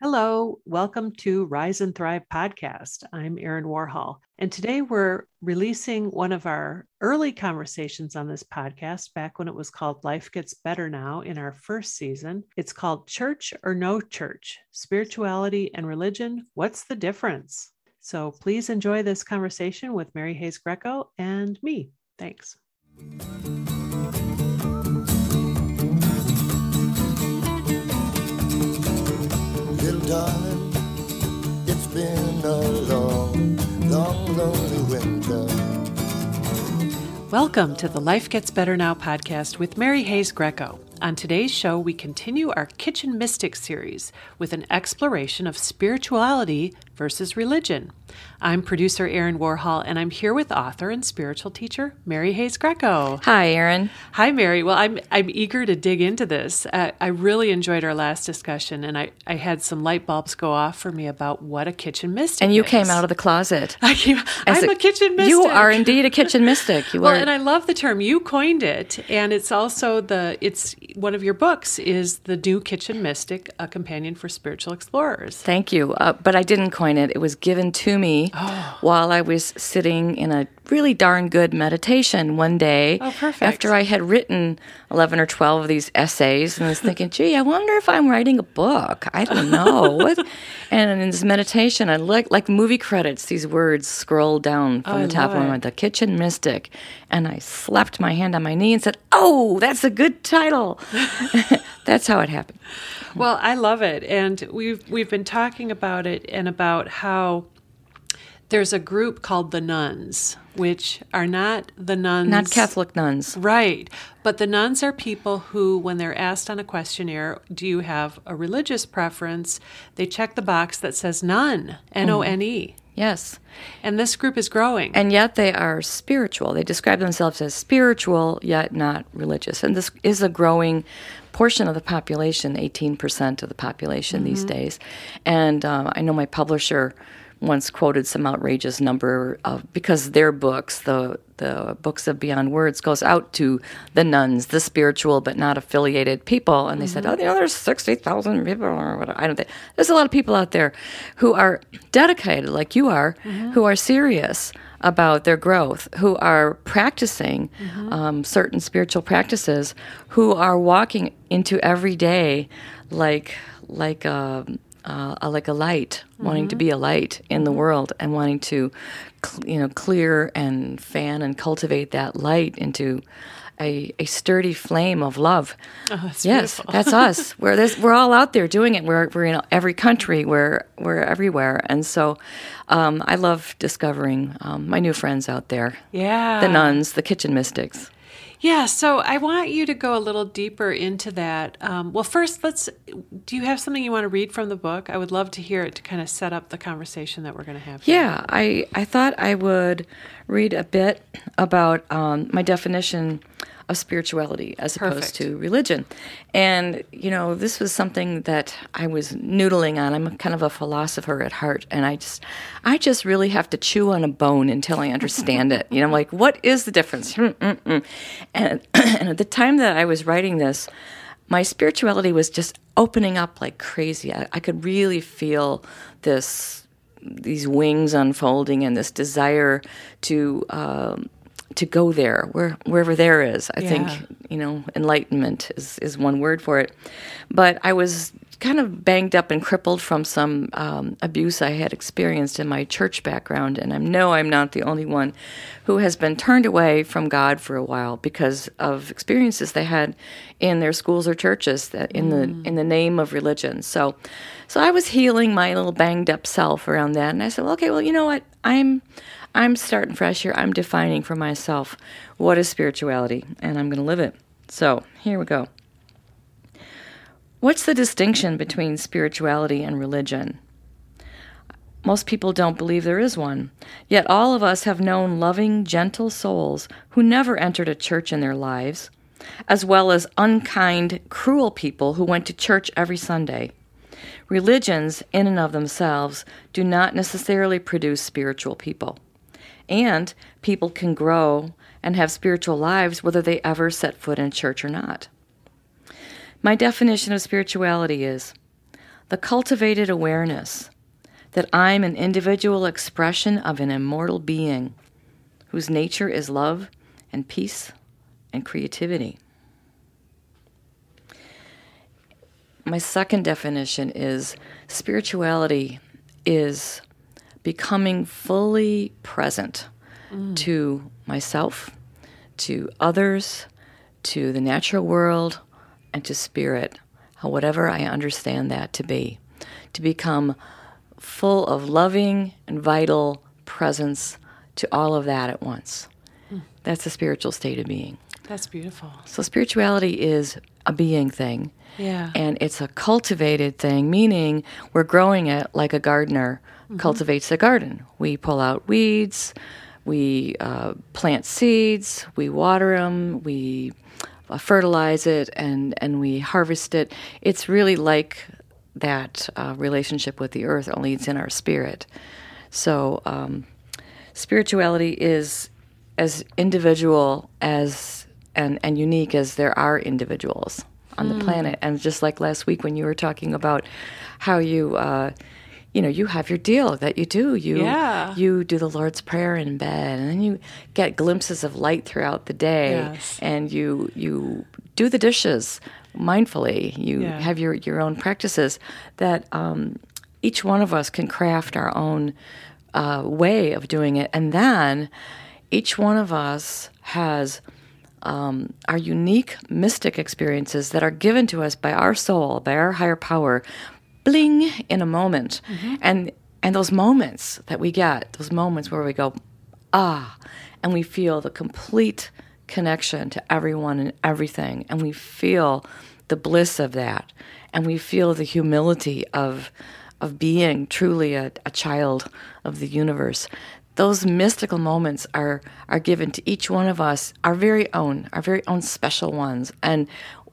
Hello, welcome to Rise and Thrive podcast. I'm Erin Warhol, and today we're releasing one of our early conversations on this podcast back when it was called Life Gets Better Now in our first season. It's called Church or No Church Spirituality and Religion. What's the difference? So please enjoy this conversation with Mary Hayes Grieco and me. Thanks. Darling, it's been a long, long, lonely winter. Welcome to the Life Gets Better Now podcast with Mary Hayes Grieco. On today's show, we continue our Kitchen Mystic series with an exploration of spirituality versus religion. I'm producer Erin Warhol, and I'm here with author and spiritual teacher Mary Hayes Grieco. Hi, Erin. Hi, Mary. Well, I'm I'm eager to dig into this. Uh, I really enjoyed our last discussion, and I, I had some light bulbs go off for me about what a kitchen mystic. And you is. came out of the closet. I came, I'm a, a, kitchen mystic. You are indeed a kitchen mystic. You well, are. and I love the term. You coined it, and it's also the it's one of your books is the new kitchen mystic, a companion for spiritual explorers. Thank you, uh, but I didn't coin it. It was given to me while I was sitting in a really darn good meditation one day oh, after I had written 11 or 12 of these essays and I was thinking, gee, I wonder if I'm writing a book. I don't know. what? And in this meditation, I like like movie credits, these words scrolled down from oh, the top of my mind, the kitchen mystic. And I slapped my hand on my knee and said, oh, that's a good title. that's how it happened. Well, I love it. And we've we've been talking about it and about how there's a group called the nones, which are not the nuns. Not Catholic nuns. Right. But the nones are people who, when they're asked on a questionnaire, do you have a religious preference? They check the box that says none, N O N E. Yes. And this group is growing. And yet they are spiritual. They describe themselves as spiritual, yet not religious. And this is a growing portion of the population, 18% of the population these days. And uh, I know my publisher once quoted some outrageous number of because their books, the the books of Beyond Words, goes out to the nones, the spiritual but not affiliated people, and they said, oh, you know, there's sixty thousand people or whatever. I don't think there's a lot of people out there who are dedicated, like you are, who are serious about their growth, who are practicing um, certain spiritual practices, who are walking into every day like like. Um, uh, a, like a light, mm-hmm. wanting to be a light in the world and wanting to, cl- you know, clear and fan and cultivate that light into a, a sturdy flame of love. Oh, that's yes, beautiful. that's us. We're this, we're all out there doing it. We're we're in every country. We're we're everywhere, and so um, I love discovering um, my new friends out there. Yeah. the nones, the kitchen mystics. Yeah, so I want you to go a little deeper into that. Um, well, first, let's. Do you have something you want to read from the book? I would love to hear it to kind of set up the conversation that we're going to have. here. Yeah, I, I thought I would read a bit about um, my definition of spirituality as opposed to religion. And, you know, this was something that I was noodling on. I'm kind of a philosopher at heart, and I just I just really have to chew on a bone until I understand it. You know, like what is the difference? Mm-mm-mm. And, and at the time that I was writing this, my spirituality was just opening up like crazy. I, I could really feel this these wings unfolding and this desire to um, to go there where wherever there is. I Yeah. think you know enlightenment is is one word for it. But I was kind of banged up and crippled from some um, abuse I had experienced in my church background, and I know I'm not the only one who has been turned away from God for a while because of experiences they had in their schools or churches that in the in the name of religion. So, so I was healing my little banged up self around that, and I said, well, okay, well, you know what, I'm I'm starting fresh here. I'm defining for myself what is spirituality, and I'm going to live it. So here we go. What's the distinction between spirituality and religion? Most people don't believe there is one. Yet all of us have known loving, gentle souls who never entered a church in their lives, as well as unkind, cruel people who went to church every Sunday. Religions, in and of themselves, do not necessarily produce spiritual people. And people can grow and have spiritual lives whether they ever set foot in church or not. My definition of spirituality is the cultivated awareness that I'm an individual expression of an immortal being whose nature is love and peace and creativity. My second definition is spirituality is becoming fully present mm. to myself, to others, to the natural world, and to spirit, whatever I understand that to be. To become full of loving and vital presence to all of that at once. Mm. That's a spiritual state of being. That's beautiful. So, spirituality is a being thing. Yeah. And it's a cultivated thing, meaning we're growing it like a gardener mm-hmm. cultivates a garden. We pull out weeds, we uh, plant seeds, we water them, we uh, fertilize it, and, and we harvest it. It's really like that uh, relationship with the earth, only it's in our spirit. So, um, spirituality is as individual as and, and unique as there are individuals on mm. the planet. And just like last week when you were talking about how you, uh, you know, you have your deal that you do. You yeah. you do the Lord's Prayer in bed, and then you get glimpses of light throughout the day, yes. and you you do the dishes mindfully. You yeah. have your your own practices that um, each one of us can craft our own uh, way of doing it, and then each one of us has um, our unique mystic experiences that are given to us by our soul, by our higher power, bling in a moment. Mm-hmm. And and those moments that we get, those moments where we go, ah, and we feel the complete connection to everyone and everything, and we feel the bliss of that, and we feel the humility of of being truly a, a child of the universe those mystical moments are are given to each one of us, our very own, our very own special ones, and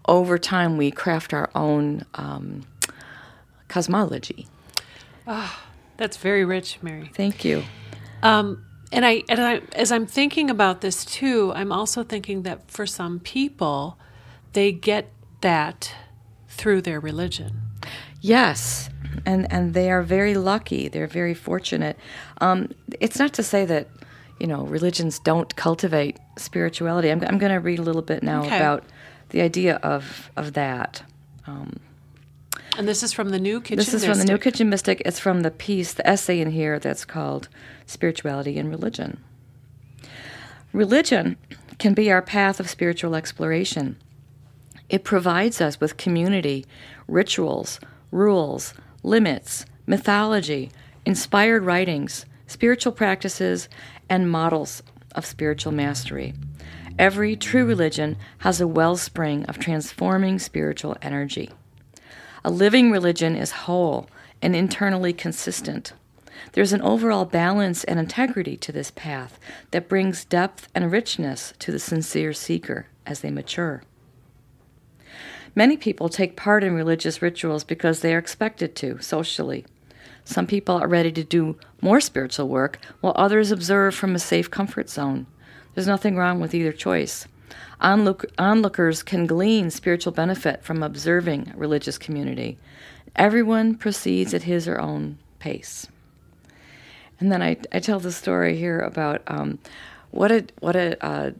over time we craft our own um, cosmology. Oh, that's very rich, Mary. Thank you. Um, and I, and I, as I'm thinking about this too, I'm also thinking that for some people, they get that through their religion. Yes, and and they are very lucky. They're very fortunate. Um, it's not to say that you know religions don't cultivate spirituality. I'm I'm going to read a little bit now okay. about the idea of of that. Um, and this is from the New Kitchen. This is Mystic. from the New Kitchen Mystic. It's from the piece, the essay in here that's called "Spirituality and Religion." Religion can be our path of spiritual exploration. It provides us with community, rituals, rules, limits, mythology, inspired writings, spiritual practices, and models of spiritual mastery. Every true religion has a wellspring of transforming spiritual energy. A living religion is whole and internally consistent. There's an overall balance and integrity to this path that brings depth and richness to the sincere seeker as they mature. Many people take part in religious rituals because they are expected to, socially. Some people are ready to do more spiritual work, while others observe from a safe comfort zone. There's nothing wrong with either choice. Onlook- onlookers can glean spiritual benefit from observing religious community. Everyone proceeds at his or own pace. And then I, I tell the story here about um, what a what a uh,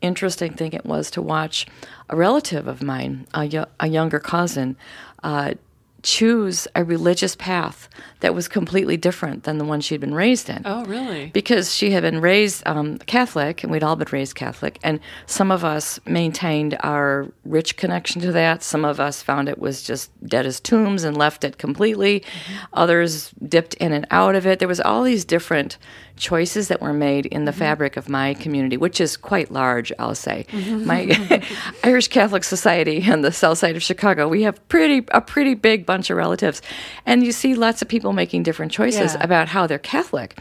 interesting thing it was to watch a relative of mine, a, a younger cousin, uh, choose a religious path that was completely different than the one she'd been raised in. Oh, really? Because she had been raised um, Catholic, and we'd all been raised Catholic, and some of us maintained our rich connection to that. Some of us found it was just dead as tombs and left it completely. Mm-hmm. Others dipped in and out of it. There was all these different choices that were made in the mm-hmm. fabric of my community, which is quite large, I'll say. Mm-hmm. My Irish Catholic Society on the south side of Chicago, we have pretty a pretty big bunch of relatives, and you see lots of people making different choices yeah. about how they're Catholic.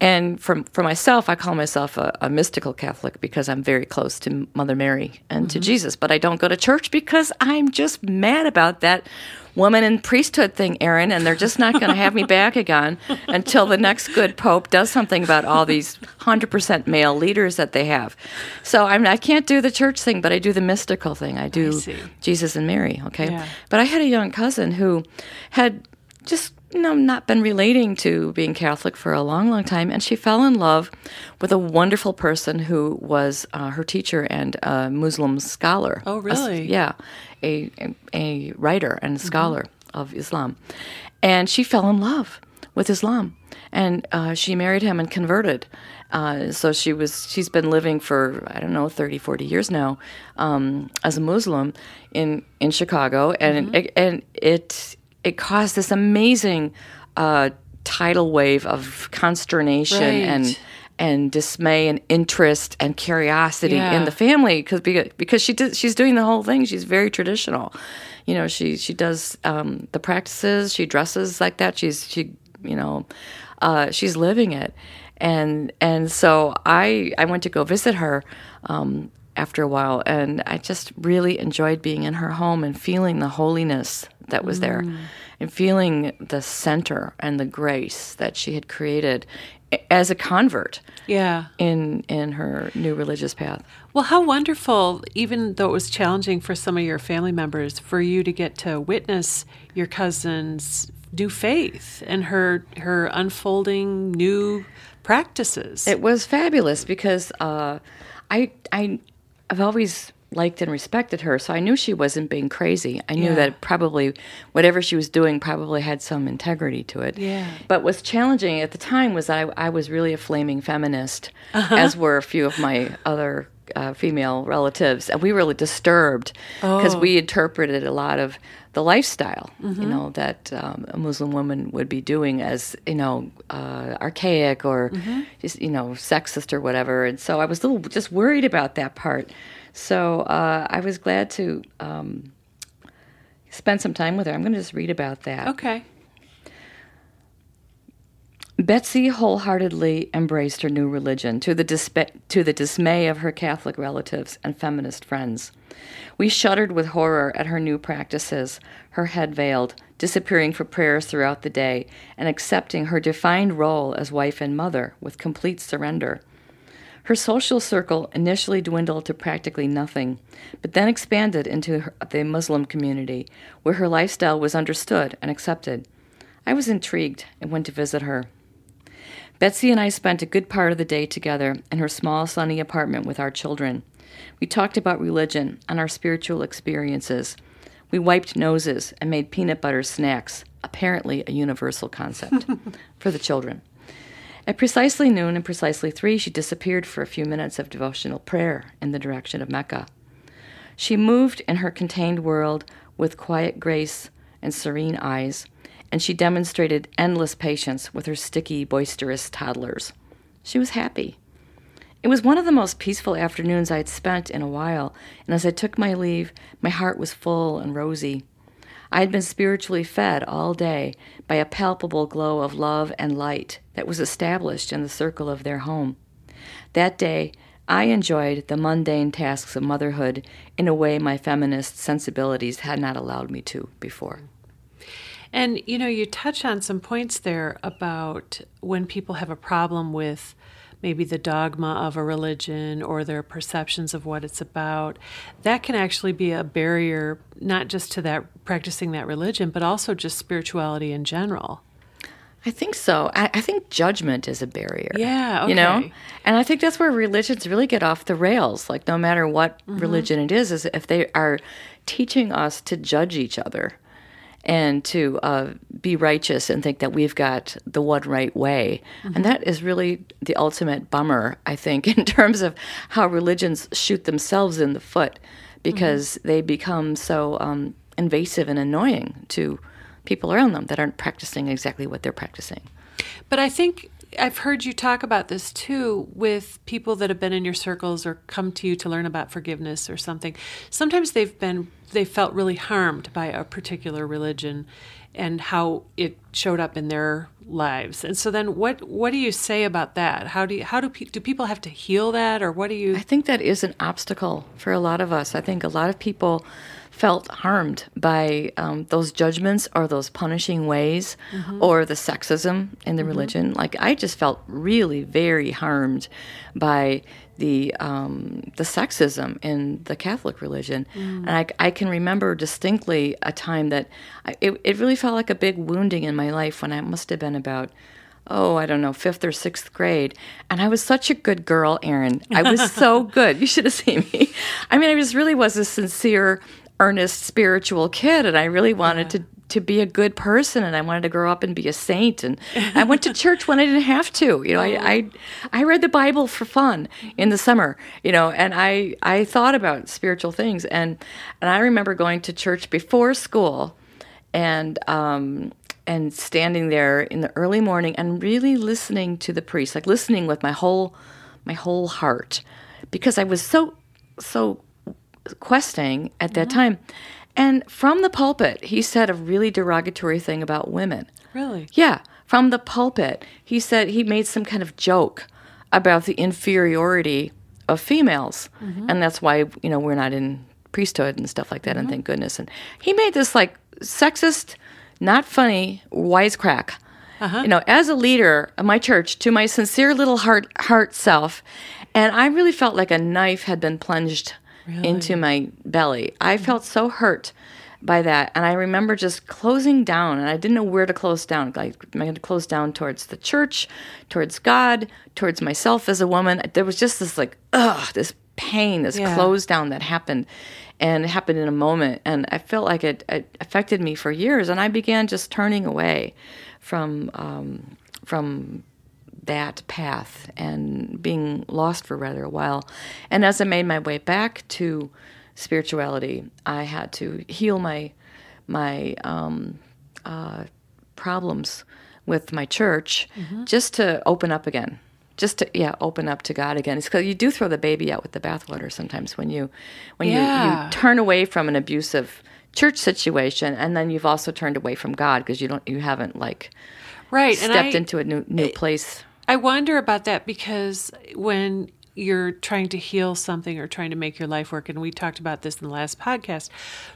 And from for myself, I call myself a, a, mystical Catholic because I'm very close to Mother Mary and mm-hmm. to Jesus, but I don't go to church because I'm just mad about that woman in priesthood thing, Erin, and they're just not going to have me back again until the next good pope does something about all these 100% male leaders that they have. So I'm, I can't do the church thing, but I do the mystical thing. I do see. Jesus and Mary, okay? Yeah. But I had a young cousin who had just you know not been relating to being Catholic for a long, long time, and she fell in love with a wonderful person who was uh, her teacher and a Muslim scholar. Oh, A really? yeah, a, a a writer and scholar of Islam, and she fell in love with Islam, and uh, she married him and converted. Uh, so she was she's been living for I don't know 30 40 years now um, as a Muslim in in Chicago and it, and it it caused this amazing uh, tidal wave of consternation and Right. and dismay and interest and curiosity Yeah. in the family because because she did, she's doing the whole thing. She's very traditional, you know. She she does um, the practices. She dresses like that. She's she you know uh, she's living it, and and so I I went to go visit her. Um, after a while, and I just really enjoyed being in her home and feeling the holiness that was there, and feeling the center and the grace that she had created as a convert Yeah. in in her new religious path. Well, how wonderful, even though it was challenging for some of your family members, for you to get to witness your cousin's new faith and her her unfolding new practices. It was fabulous because uh, I I I've always liked and respected her, so I knew she wasn't being crazy. I knew Yeah. that probably whatever she was doing probably had some integrity to it. Yeah. But what's challenging at the time was that I, I was really a flaming feminist, Uh-huh. as were a few of my other uh, female relatives, and we were really disturbed because Oh. we interpreted a lot of the lifestyle, Mm-hmm. you know, that um, a Muslim woman would be doing as, you know, uh, archaic or Mm-hmm. just, you know, sexist or whatever. And so I was a little just worried about that part. So uh, I was glad to um, spend some time with her. I'm going to just read about that. okay. Betsy wholeheartedly embraced her new religion to the, dispa- to the dismay of her Catholic relatives and feminist friends. We shuddered with horror at her new practices, her head veiled, disappearing for prayers throughout the day, and accepting her defined role as wife and mother with complete surrender. Her social circle initially dwindled to practically nothing, but then expanded into the Muslim community, where her lifestyle was understood and accepted. I was intrigued and went to visit her. Betsy and I spent a good part of the day together in her small, sunny apartment with our children. We talked about religion and our spiritual experiences. We wiped noses and made peanut butter snacks, apparently a universal concept, for the children. At precisely noon and precisely three, she disappeared for a few minutes of devotional prayer in the direction of Mecca. She moved in her contained world with quiet grace and serene eyes, and she demonstrated endless patience with her sticky, boisterous toddlers. She was happy. It was one of the most peaceful afternoons I had spent in a while, and as I took my leave, my heart was full and rosy. I had been spiritually fed all day by a palpable glow of love and light that was established in the circle of their home. That day, I enjoyed the mundane tasks of motherhood in a way my feminist sensibilities had not allowed me to before. And you know, you touch on some points there about when people have a problem with maybe the dogma of a religion or their perceptions of what it's about. That can actually be a barrier not just to that practicing that religion, but also just spirituality in general. I think so. I, I think judgment is a barrier. Yeah, You know? And I think that's where religions really get off the rails. Like, no matter what Mm-hmm. religion it is, is if they are teaching us to judge each other and to uh, be righteous and think that we've got the one right way. Mm-hmm. And that is really the ultimate bummer, I think, in terms of how religions shoot themselves in the foot because Mm-hmm. they become so um, invasive and annoying to people around them that aren't practicing exactly what they're practicing. But I think I've heard you talk about this too with people that have been in your circles or come to you to learn about forgiveness or something. Sometimes they've been they felt really harmed by a particular religion and how it showed up in their lives. And so then what what do you say about that? How do you, how do pe- do people have to heal that or what do you I think that is an obstacle for a lot of us. I think a lot of people felt harmed by um, those judgments or those punishing ways or the sexism in the religion. Like I just felt really very harmed by the um, the sexism in the Catholic religion, and I, I can remember distinctly a time that I, it it really felt like a big wounding in my life when I must have been about oh, I don't know, fifth or sixth grade. And I was such a good girl, Erin. I was so good. You should have seen me. I mean, I just really was a sincere, earnest, spiritual kid. And I really wanted to, to be a good person and I wanted to grow up and be a saint. And I went to church when I didn't have to. You know, I, I, I read the Bible for fun in the summer, you know, and I, I thought about spiritual things. And, and I remember going to church before school and, um, and standing there in the early morning and really listening to the priest, like listening with my whole my whole heart, because I was so so questing at that mm-hmm. time. And from the pulpit, he said a really derogatory thing about women. Really? Yeah, from the pulpit, he said he made some kind of joke about the inferiority of females, mm-hmm. and that's why you know we're not in priesthood and stuff like that. And mm-hmm. thank goodness. And he made this like sexist, not funny wisecrack. Uh-huh. You know, as a leader of my church, to my sincere little heart heart self, and I really felt like a knife had been plunged into my belly. I felt so hurt by that. And I remember just closing down, and I didn't know where to close down. Like, am I going to close down towards the church, towards God, towards myself as a woman? There was just this, like, ugh, this pain, this Yeah. close down that happened. And it happened in a moment. And I felt like it, it affected me for years. And I began just turning away from, um, from that path and being lost for rather a while. And as I made my way back to spirituality, I had to heal my my um, uh, problems with my church just to open up again. Just to yeah, open up to God again. It's because you do throw the baby out with the bathwater sometimes when you when you, Yeah. you turn away from an abusive church situation, and then you've also turned away from God because you don't you haven't like Right. and stepped I, into a new new place. I wonder about that because when you're trying to heal something or trying to make your life work, and we talked about this in the last podcast,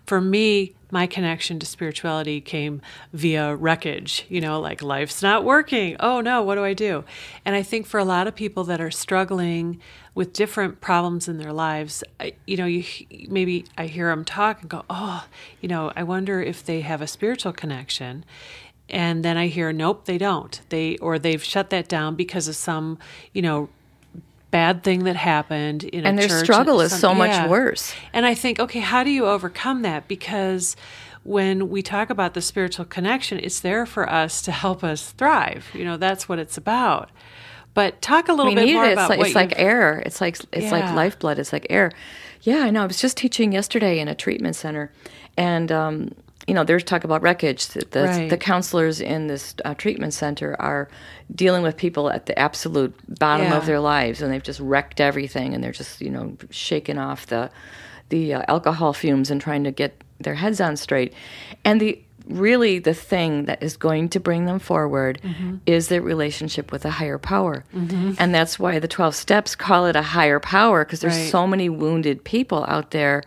for me, my connection to spirituality came via wreckage. You know, like life's not working. Oh no, what do I do? And I think for a lot of people that are struggling with different problems in their lives, I, you know, you maybe I hear them talk and go, oh, you know, I wonder if they have a spiritual connection and then I hear nope they don't they or they've shut that down because of some you know bad thing that happened in a And their struggle is so much yeah. worse. and I think okay how do you overcome that because when we talk about the spiritual connection it's there for us to help us thrive you know that's what it's about but talk a little we bit more it. It's about like, what it's like air. It's like it's Yeah. like lifeblood. It's like air. Yeah, I know. I was just teaching yesterday in a treatment center, and um, you know, there's talk about wreckage. The the, Right. the counselors in this uh, treatment center are dealing with people at the absolute bottom Yeah. of their lives, and they've just wrecked everything, and they're just you know shaking off the the uh, alcohol fumes and trying to get their heads on straight, and the really the thing that is going to bring them forward Mm-hmm. is their relationship with a higher power. And that's why the 12 steps call it a higher power because there's Right. so many wounded people out there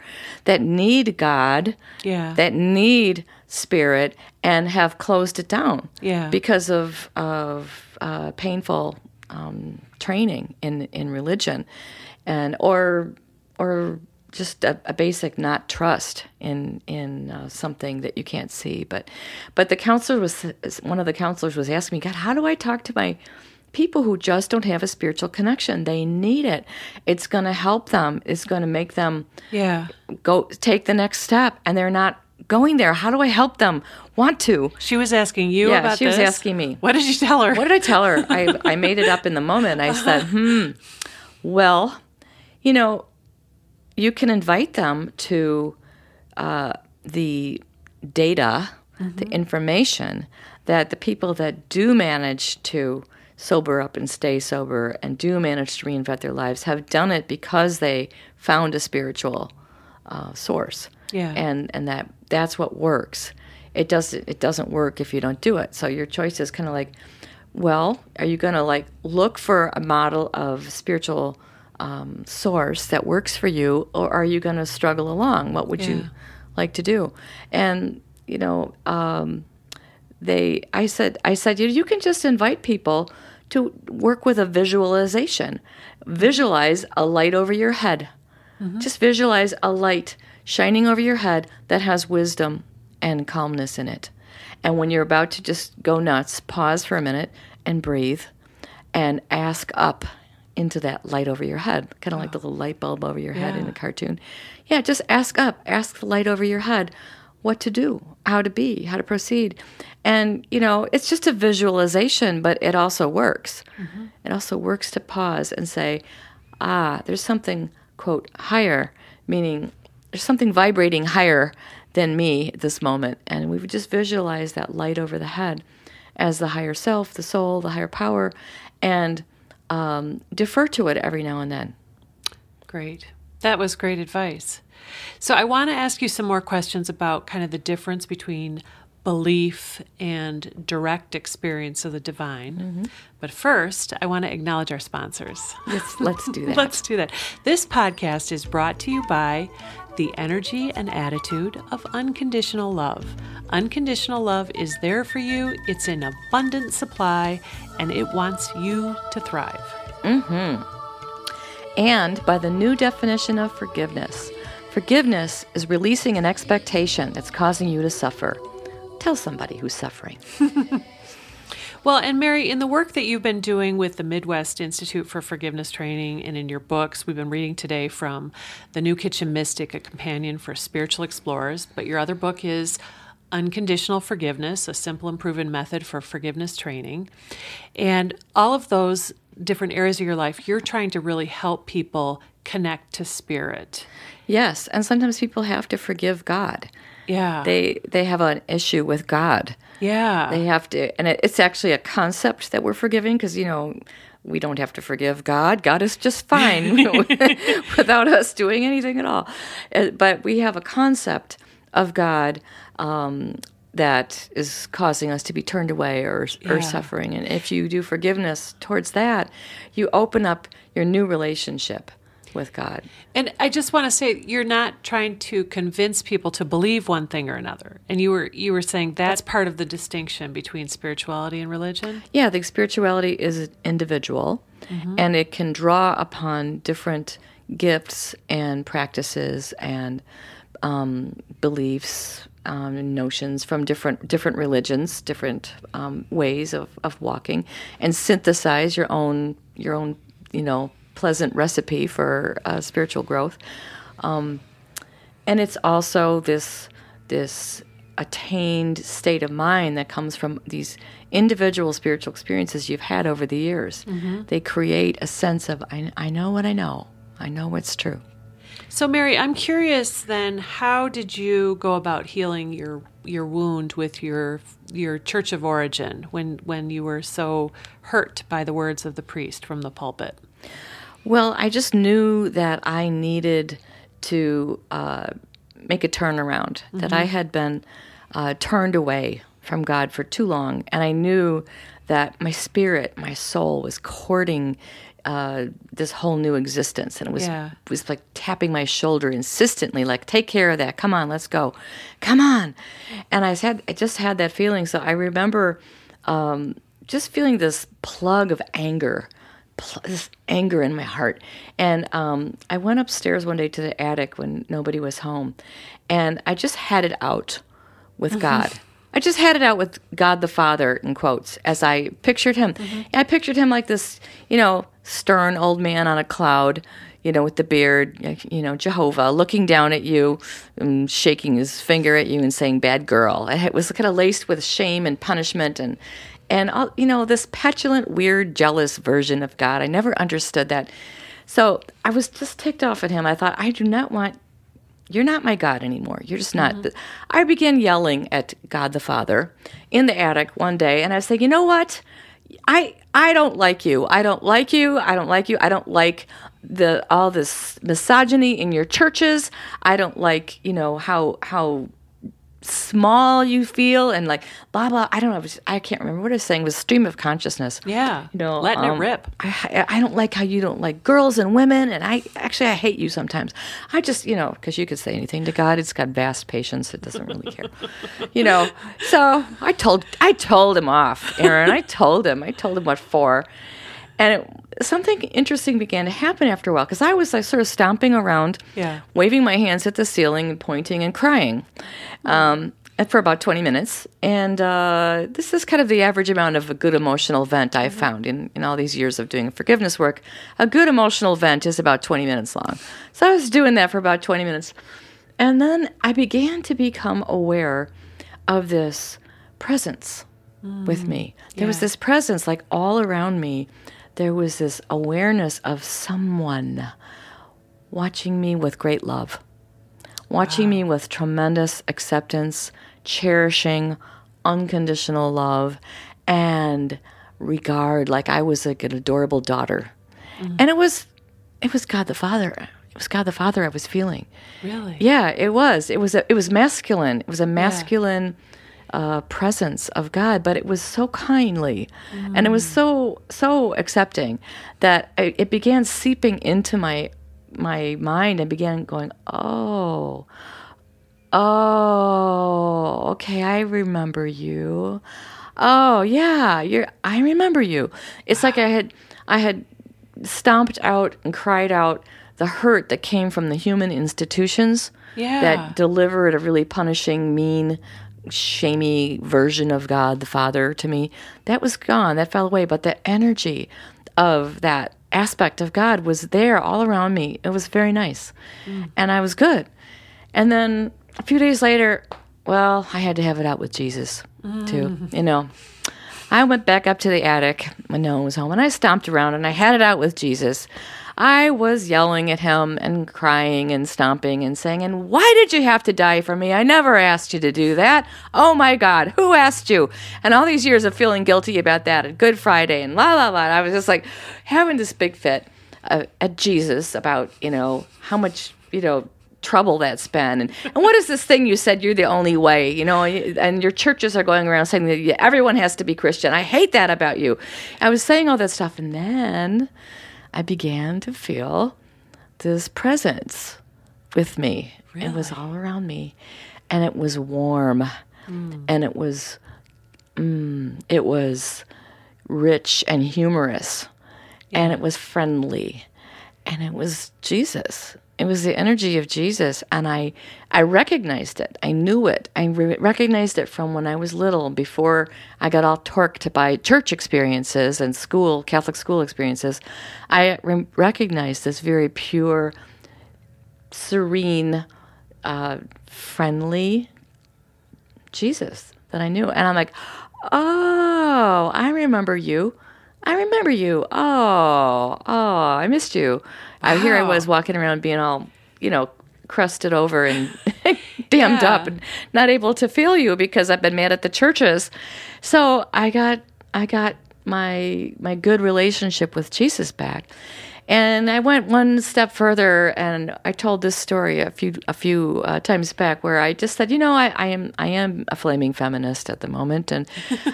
that need God, Yeah. that need spirit and have closed it down Yeah. because of of uh, painful um, training in in religion and or or just a, a basic not trust in in uh, something that you can't see. But but the counselor was one of the counselors was asking me, God, how do I talk to my people who just don't have a spiritual connection? They need it. It's going to help them. It's going to make them yeah go take the next step, and they're not going there. How do I help them want to? she was asking you Yeah, about she was this. asking me. what did you tell her What did I tell her? I, I made it up in the moment. I said, hmm, well, you know, you can invite them to uh, the data, the information that the people that do manage to sober up and stay sober and do manage to reinvent their lives have done it because they found a spiritual uh, source. Yeah. And and that that's what works. It doesn't it doesn't work if you don't do it. So your choice is kind of like, well, are you going to like look for a model of spiritual um, source that works for you, or are you going to struggle along? What would Yeah. you like to do. And you know, um, they I said I said you you can just invite people to work with a visualization. Visualize a light over your head. Just visualize a light shining over your head that has wisdom and calmness in it. And when you're about to just go nuts, pause for a minute and breathe and ask up into that light over your head, kind of like the little light bulb over your head in a cartoon. Yeah, just ask up, ask the light over your head what to do, how to be, how to proceed. And, you know, it's just a visualization, but it also works. It also works to pause and say, ah, there's something, quote, higher, meaning there's something vibrating higher than me at this moment. And we would just visualize that light over the head as the higher self, the soul, the higher power, and um, defer to it every now and then. Great. That was great advice. So I want to ask you some more questions about kind of the difference between belief and direct experience of the divine. But first, I want to acknowledge our sponsors. Let's, let's do that. Let's do that. This podcast is brought to you by the energy and attitude of unconditional love. Unconditional love is there for you, it's in abundant supply, and it wants you to thrive. Mm-hmm. and by the new definition of forgiveness. Forgiveness is releasing an expectation that's causing you to suffer. Tell somebody who's suffering. Well, and Mary, in the work that you've been doing with the Midwest Institute for Forgiveness Training and in your books, we've been reading today from The New Kitchen Mystic, a companion for spiritual explorers. But your other book is Unconditional Forgiveness, a simple and proven method for forgiveness training. And all of those different areas of your life, you're trying to really help people connect to spirit. Yes, and sometimes people have to forgive God. Yeah. They they have an issue with God. yeah. They have to, and it, it's actually a concept that we're forgiving because you know we don't have to forgive God. God is just fine without us doing anything at all. Uh, But we have a concept of God um, that is causing us to be turned away or or suffering. And if you do forgiveness towards that, you open up your new relationship with God. And I just want to say you're not trying to convince people to believe one thing or another. And you were you were saying that's part of the distinction between spirituality and religion. Yeah, the spirituality is individual and it can draw upon different gifts and practices and um, beliefs um, notions from different different religions, different um, ways of, of walking, and synthesize your own your own you know pleasant recipe for uh, spiritual growth. Um, and it's also this this attained state of mind that comes from these individual spiritual experiences you've had over the years. They create a sense of I, I know what I know. I know what's true. So Mary, I'm curious then how did you go about healing your your wound with your your church of origin when when you were so hurt by the words of the priest from the pulpit? Well, I just knew that I needed to uh, make a turnaround, that I had been uh, turned away from God for too long. And I knew that my spirit, my soul was courting uh, this whole new existence. And it was, Yeah. was like tapping my shoulder insistently, like, take care of that. Come on, let's go. Come on. And I, had, I just had that feeling. So I remember um, just feeling this plug of anger this anger in my heart. And um, I went upstairs one day to the attic when nobody was home, and I just had it out with God. I just had it out with God the Father in quotes as I pictured him. I pictured him like this, you know, stern old man on a cloud, you know, with the beard, you know, Jehovah looking down at you and shaking his finger at you and saying, "Bad girl." It was kind of laced with shame and punishment and and all, you know this petulant, weird, jealous version of God. I never understood that. So I was just ticked off at him. I thought, I do not want. You're not my God anymore. You're just not. Mm-hmm. I began yelling at God the Father in the attic one day, and I said, you know what? I I don't like you. I don't like you. I don't like you. I don't like the all this misogyny in your churches. I don't like you know how how small you feel and like blah blah. I don't know. was- I can't remember what I was saying. It was stream of consciousness. Yeah. You know, letting it um, rip. I, I don't like how you don't like girls and women, and I actually I hate you sometimes. I just you know because you could say anything to God. It's got vast patience. It doesn't really care, you know. So I told I told him off, Erin. I told him. I told him what for, and it, something interesting began to happen after a while because I was like sort of stomping around, Yeah. waving my hands at the ceiling and pointing and crying. Um, for about 20 minutes. And uh, this is kind of the average amount of a good emotional vent I've found in, in all these years of doing forgiveness work. A good emotional vent is about 20 minutes long. So I was doing that for about 20 minutes. And then I began to become aware of this presence with me. There was this presence like all around me. There was this awareness of someone watching me with great love, watching ah. me with tremendous acceptance, cherishing, unconditional love, and regard like I was like an adorable daughter. Mm-hmm. And it was it was God the Father. It was God the Father I was feeling. Really? Yeah, it was. It was a, it was masculine. It was a masculine uh, presence of God, but it was so kindly, and it was so so accepting that I, it began seeping into my my mind and began going, oh, oh, okay, I remember you. Oh yeah, you're. I remember you. It's like I had I had stomped out and cried out the hurt that came from the human institutions Yeah. that delivered a really punishing, mean, shamey version of God the Father to me. That was gone. That fell away. But the energy of that aspect of God was there all around me. It was very nice. Mm. And I was good. And then a few days later, well, I had to have it out with Jesus too. Mm. You know, I went back up to the attic when no one was home and I stomped around and I had it out with Jesus. I was yelling at him and crying and stomping and saying, And why did you have to die for me? I never asked you to do that. Oh my God, who asked you? And all these years of feeling guilty about that at Good Friday and la la la. I was just like having this big fit uh, at Jesus about, you know, how much, you know, trouble that's been and, and what is this thing you said you're the only way you know and your churches are going around saying that everyone has to be christian i hate that about you i was saying all that stuff and then i began to feel this presence with me. It was all around me. And it was warm. And it was mm, it was rich and humorous. And it was friendly. And it was Jesus. It was the energy of Jesus, and I, I recognized it. I knew it. I re- recognized it from when I was little, before I got all torqued by church experiences and school, Catholic school experiences. I re- recognized this very pure, serene, uh, friendly Jesus that I knew. And I'm like, oh, I remember you. I remember you. Oh, oh, I missed you. I here I was walking around being all, you know, crusted over and dammed Yeah. up and not able to feel you because I've been mad at the churches. So I got I got my my good relationship with Jesus back. And I went one step further, and I told this story a few a few uh, times back, where I just said, you know, I, I am I am a flaming feminist at the moment, and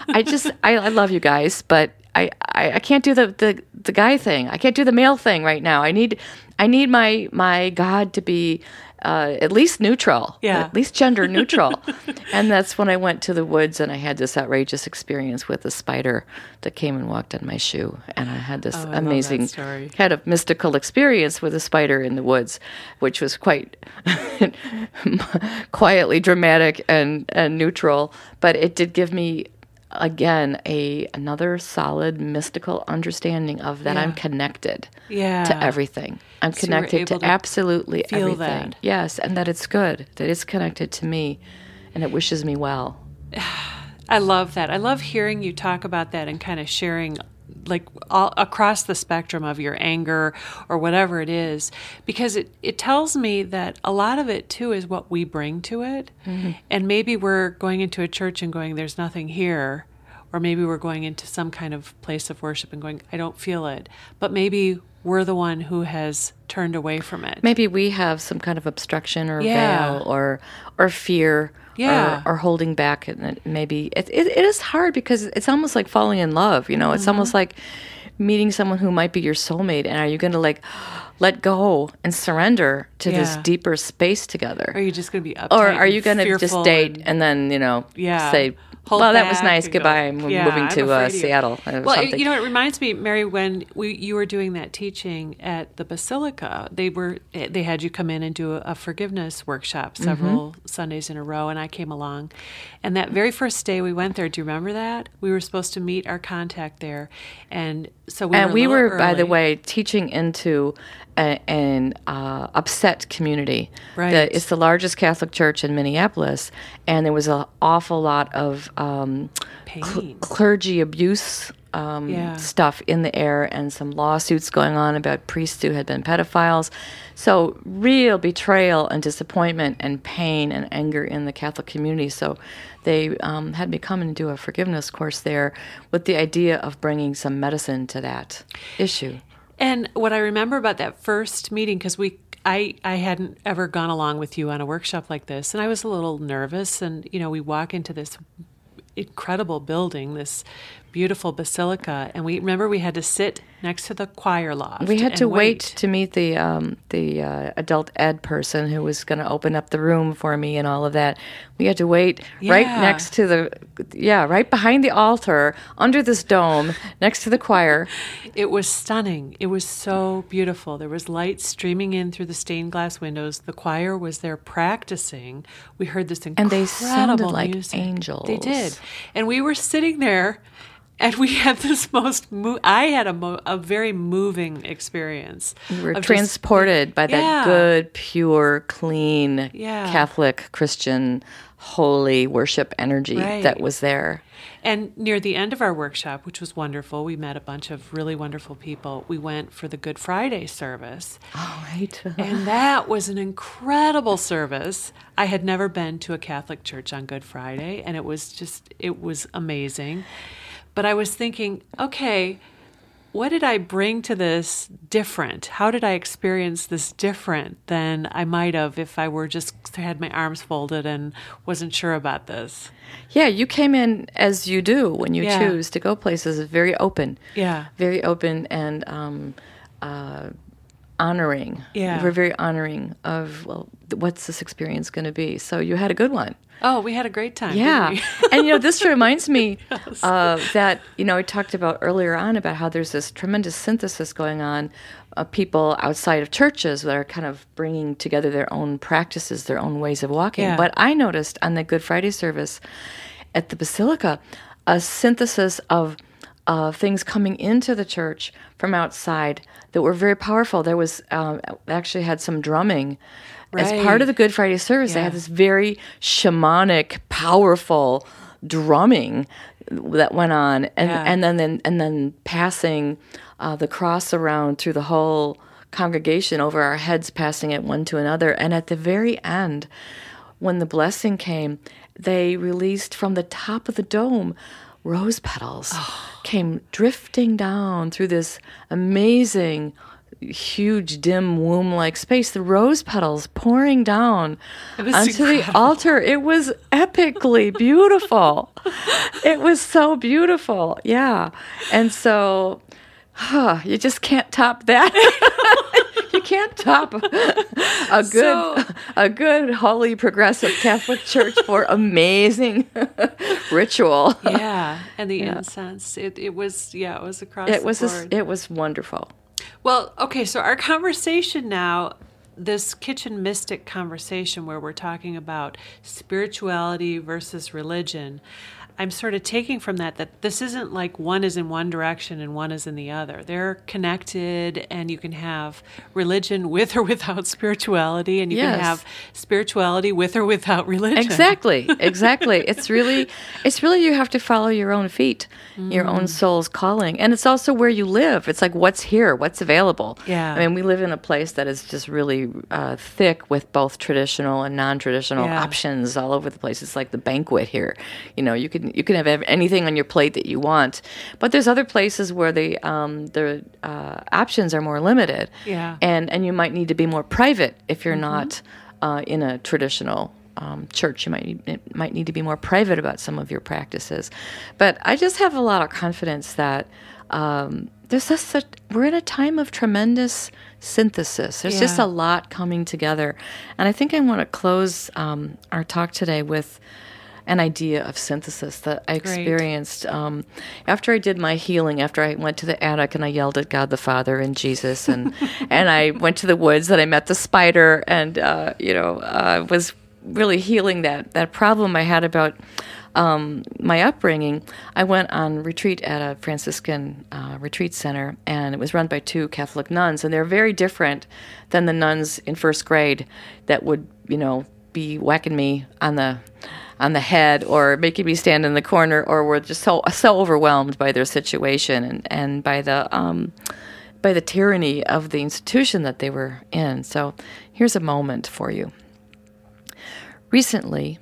I just I, I love you guys, but I, I, I can't do the, the the guy thing. I can't do the male thing right now. I need I need my my God to be uh, at least neutral, Yeah. at least gender neutral. and that's when I went to the woods and I had this outrageous experience with a spider that came and walked on my shoe, and I had this Oh, I amazing story. had a mystical experience with a spider in the woods, which was quite quietly dramatic and, and neutral. But it did give me again a another solid mystical understanding of that I'm connected Yeah. to everything. I'm So connected to to absolutely feel everything. that. Yes, and that it's good, that it's connected to me and it wishes me well. I love that. I love hearing you talk about that and kind of sharing like all across the spectrum of your anger or whatever it is because it it tells me that a lot of it too is what we bring to it. Mm-hmm. And maybe we're going into a church and going there's nothing here or maybe we're going into some kind of place of worship and going I don't feel it. But maybe we're the one who has turned away from it. Maybe we have some kind of obstruction or Yeah. veil or or fear Yeah. or, or holding back, and maybe it, it, it is hard because it's almost like falling in love. You know, it's almost Mm-hmm. like meeting someone who might be your soulmate, and are you going to like let go and surrender to this deeper space together? Or are you just going to be uptight? or are you going to just date and- and, then you know Yeah. say well that was nice goodbye i'm "Yeah, moving I'm to uh, of you." seattle Well, something you know, it reminds me, Mary, when we you were doing that teaching at the Basilica, they were they had you come in and do a, a forgiveness workshop several Mm-hmm. Sundays in a row, and I came along. And that very first day we went there, do you remember that? We were supposed to meet our contact there, and so we and were. we were by the way teaching into a, an uh, upset community Right. The- it's the largest catholic church in minneapolis and there was an awful lot of um, cl- clergy abuse um, Yeah. stuff in the air and some lawsuits going on about priests who had been pedophiles. So, real betrayal and disappointment and pain and anger in the Catholic community. So, they um, had me come and do a forgiveness course there with the idea of bringing some medicine to that issue. And what I remember about that first meeting, because we, I, I hadn't ever gone along with you on a workshop like this, and I was a little nervous. And you know, we walk into this incredible building, this beautiful basilica, and we remember we had to sit next to the choir loft. We had to wait to meet the um, the uh, adult ed person who was going to open up the room for me and all of that. We had to wait right next to the yeah right behind the altar under this dome next to the choir. It was stunning. It was so beautiful. There was light streaming in through the stained glass windows. The choir was there practicing. We heard this incredible And they sounded like music. They did. And we were sitting there and we had this most mo- I had a mo- a very moving experience. We were of just- transported by that Yeah. good, pure, clean Yeah. Catholic Christian holy worship energy Right. that was there. And near the end of our workshop, which was wonderful, we met a bunch of really wonderful people. We went for the Good Friday service. All right. And that was an incredible service. I had never been to a Catholic church on Good Friday, and it was just, it was amazing. But I was thinking, okay, what did I bring to this different? How did I experience this different than I might have if I were just had my arms folded and wasn't sure about this? Yeah, you came in as you do when you Yeah. choose to go places, very open. Yeah. Very open and um, uh, honoring. Yeah. We're very honoring of, well, what's this experience going to be? So you had a good one. Oh, we had a great time. Yeah. and, you know, this reminds me uh, that, you know, I talked about earlier on about how there's this tremendous synthesis going on of people outside of churches that are kind of bringing together their own practices, their own ways of walking. Yeah. But I noticed on the Good Friday service at the Basilica a synthesis of uh, things coming into the church from outside that were very powerful. There was um, actually had some drumming as part of the Good Friday service. They had this very shamanic, powerful drumming that went on, and Yeah. and then, then and then passing uh, the cross around through the whole congregation over our heads, passing it one to another, and at the very end, when the blessing came, they released from the top of the dome rose petals came drifting down through this amazing huge dim womb like space. The rose petals pouring down onto the altar. It was epically beautiful. It was so beautiful. Yeah. And so huh, you just can't top that can't top a good So- a good holy progressive catholic church for amazing ritual yeah. And the incense. It, it was, yeah, it was across it the was a it was wonderful Well, okay, so our conversation now, this kitchen mystic conversation where we're talking about spirituality versus religion, I'm sort of taking from that that this isn't like one is in one direction and one is in the other. They're connected, and you can have religion with or without spirituality, and you can have spirituality with or without religion. exactly exactly it's really it's really you have to follow your own feet your Mm. own soul's calling and it's also where you live it's like what's here what's available Yeah. i mean we live in a place that is just really uh, thick with both traditional and non-traditional Yeah. options all over the place it's like the banquet here you know you can you can have anything on your plate that you want but there's other places where the um, the uh, options are more limited Yeah. and and you might need to be more private if you're not uh, in a traditional um, church. You might it might need to be more private about some of your practices. But I just have a lot of confidence that um, there's just such, we're in a time of tremendous synthesis. There's yeah. just a lot coming together, and I think I want to close um, our talk today with an idea of synthesis that I experienced um, after I did my healing. After I went to the attic and I yelled at God the Father and Jesus, and and I went to the woods and I met the spider, and uh, you know uh, was really healing that that problem I had about. Um, my upbringing, I went on retreat at a Franciscan uh, retreat center, and it was run by two Catholic nuns, and they're very different than the nuns in first grade that would, you know, be whacking me on the on the head or making me stand in the corner or were just so so overwhelmed by their situation and, and by the um, by the tyranny of the institution that they were in. So here's a moment for you. Recently,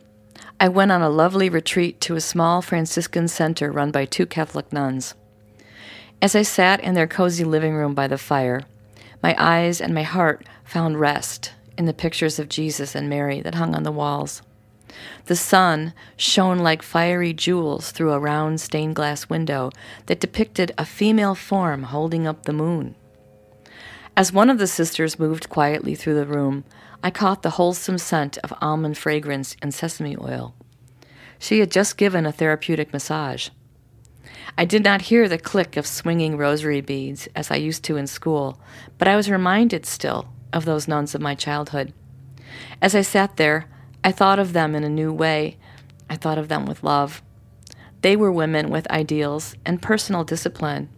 I went on a lovely retreat to a small Franciscan center run by two Catholic nuns. As I sat in their cozy living room by the fire, my eyes and my heart found rest in the pictures of Jesus and Mary that hung on the walls. The sun shone like fiery jewels through a round stained glass window that depicted a female form holding up the moon. As one of the sisters moved quietly through the room, I caught the wholesome scent of almond fragrance and sesame oil. She had just given a therapeutic massage. I did not hear the click of swinging rosary beads as I used to in school, but I was reminded still of those nuns of my childhood. As I sat there, I thought of them in a new way. I thought of them with love. They were women with ideals and personal discipline.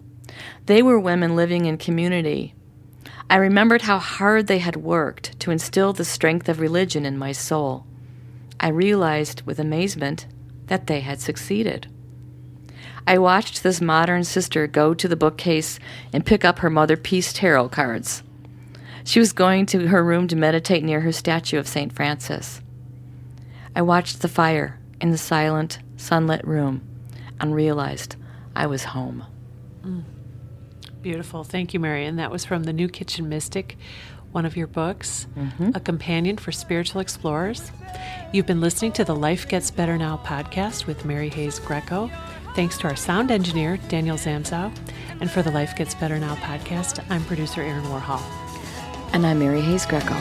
They were women living in community. I remembered how hard they had worked to instill the strength of religion in my soul. I realized with amazement that they had succeeded. I watched this modern sister go to the bookcase and pick up her Motherpeace tarot cards. She was going to her room to meditate near her statue of St. Francis. I watched the fire in the silent, sunlit room and realized I was home. Mm. Beautiful. Thank you, Marion. That was from The New Kitchen Mystic, one of your books, mm-hmm. A Companion for Spiritual Explorers. You've been listening to the Life Gets Better Now podcast with Mary Hayes Grieco. Thanks to our sound engineer, Daniel Zamzow. And for the Life Gets Better Now podcast, I'm producer Erin Warhol. And I'm Mary Hayes Grieco.